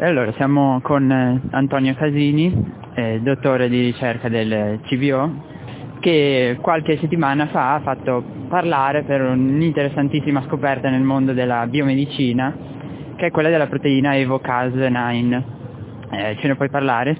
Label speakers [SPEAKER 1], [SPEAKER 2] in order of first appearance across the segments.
[SPEAKER 1] Allora siamo con eh, Antonio Casini, eh, dottore di ricerca del CBO, che qualche settimana fa ha fatto parlare per un'interessantissima scoperta nel mondo della biomedicina, che è quella della proteina EvoCas9. Eh, ce ne puoi parlare?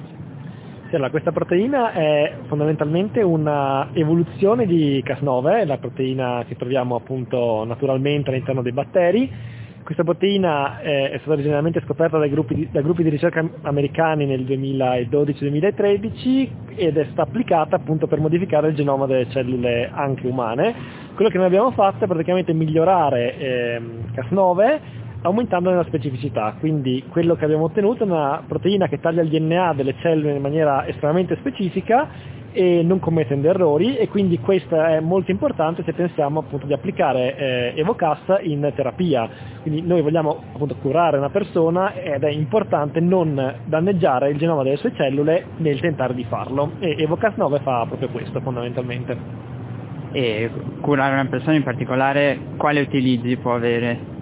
[SPEAKER 2] Sì, allora, questa proteina è fondamentalmente una evoluzione di Cas9, la proteina che troviamo appunto naturalmente all'interno dei batteri, questa proteina eh, è stata generalmente scoperta dai gruppi, di, dai gruppi di ricerca americani nel 2012-2013 ed è stata applicata appunto per modificare il genoma delle cellule anche umane. Quello che noi abbiamo fatto è praticamente migliorare eh, Cas9 aumentando la specificità, quindi quello che abbiamo ottenuto è una proteina che taglia il DNA delle cellule in maniera estremamente specifica e non commettendo errori e quindi questo è molto importante se pensiamo appunto di applicare eh, Evocast in terapia. Quindi noi vogliamo appunto curare una persona ed è importante non danneggiare il genoma delle sue cellule nel tentare di farlo e Evocast 9 fa proprio questo fondamentalmente.
[SPEAKER 1] E curare una persona in particolare quale utilizzi può avere?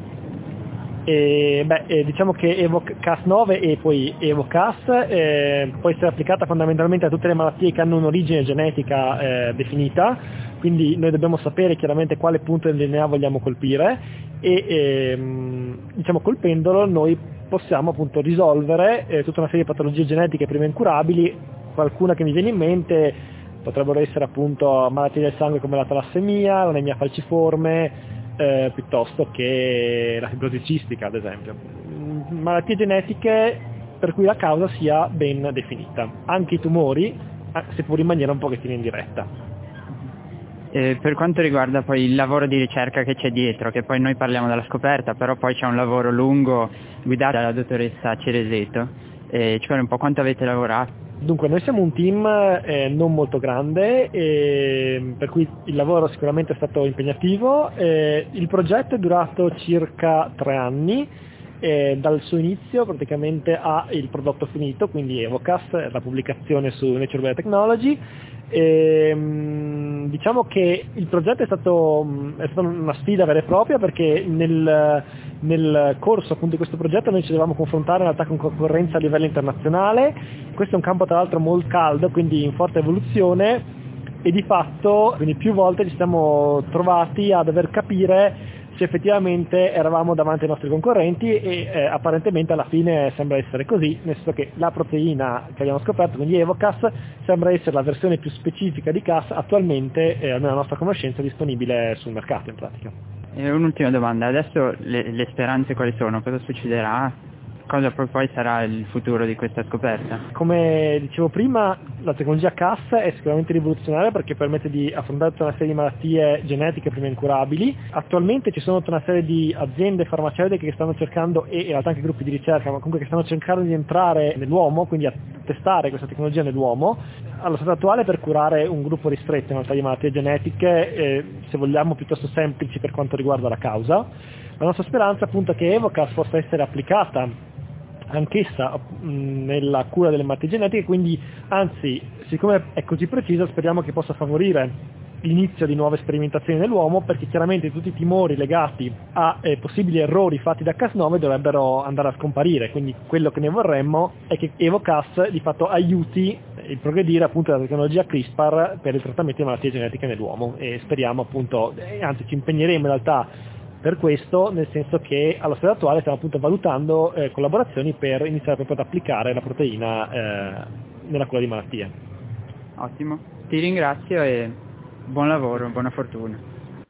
[SPEAKER 2] E, beh, eh, diciamo che EvoCas 9 e poi EvoCas eh, può essere applicata fondamentalmente a tutte le malattie che hanno un'origine genetica eh, definita, quindi noi dobbiamo sapere chiaramente quale punto del DNA vogliamo colpire e ehm, diciamo colpendolo noi possiamo appunto risolvere eh, tutta una serie di patologie genetiche prima incurabili, qualcuna che mi viene in mente potrebbero essere appunto malattie del sangue come la talassemia, l'anemia falciforme, eh, piuttosto che la fibrosi cistica ad esempio. Mm, malattie genetiche per cui la causa sia ben definita. Anche i tumori, seppur in maniera un pochettino indiretta.
[SPEAKER 1] Eh, per quanto riguarda poi il lavoro di ricerca che c'è dietro, che poi noi parliamo della scoperta, però poi c'è un lavoro lungo guidato dalla dottoressa Cereseto, eh, cioè un po' quanto avete lavorato?
[SPEAKER 2] Dunque, noi siamo un team eh, non molto grande, eh, per cui il lavoro sicuramente è stato impegnativo. Eh, il progetto è durato circa tre anni, dal suo inizio praticamente al prodotto finito, quindi Evocast, la pubblicazione su Nature Biotechnology, ehm, diciamo che il progetto è stato, è stata una sfida vera e propria perché nel, nel corso appunto, di questo progetto noi ci dovevamo confrontare in realtà con concorrenza a livello internazionale, questo è un campo tra l'altro molto caldo, quindi in forte evoluzione e di fatto quindi più volte ci siamo trovati a dover capire se effettivamente eravamo davanti ai nostri concorrenti e eh, apparentemente alla fine sembra essere così, nel senso che la proteina che abbiamo scoperto, quindi Evocas, sembra essere la versione più specifica di CAS attualmente, eh, almeno a nostra conoscenza, disponibile sul mercato in pratica.
[SPEAKER 1] E un'ultima domanda, adesso le, le speranze quali sono? Cosa succederà? Cosa poi sarà il futuro di questa scoperta?
[SPEAKER 2] Come dicevo prima, la tecnologia CAS è sicuramente rivoluzionaria perché permette di affrontare tutta una serie di malattie genetiche prima incurabili. Attualmente ci sono tutta una serie di aziende farmaceutiche che stanno cercando, e in realtà anche gruppi di ricerca, ma comunque che stanno cercando di entrare nell'uomo, quindi a testare questa tecnologia nell'uomo. Allo stato attuale per curare un gruppo ristretto in realtà di malattie genetiche, eh, se vogliamo piuttosto semplici per quanto riguarda la causa. La nostra speranza appunto è che Evocas possa essere applicata anch'essa nella cura delle malattie genetiche, quindi anzi, siccome è così precisa, speriamo che possa favorire l'inizio di nuove sperimentazioni nell'uomo perché chiaramente tutti i timori legati a eh, possibili errori fatti da Cas9 dovrebbero andare a scomparire, quindi quello che ne vorremmo è che EvoCas di fatto aiuti il progredire appunto della tecnologia CRISPR per il trattamento di malattie genetiche nell'uomo. E speriamo appunto, eh, anzi ci impegneremo in realtà per questo, nel senso che allo stato attuale stiamo appunto valutando eh, collaborazioni per iniziare proprio ad applicare la proteina eh, nella cura di malattie.
[SPEAKER 1] Ottimo, ti ringrazio e buon lavoro, buona fortuna.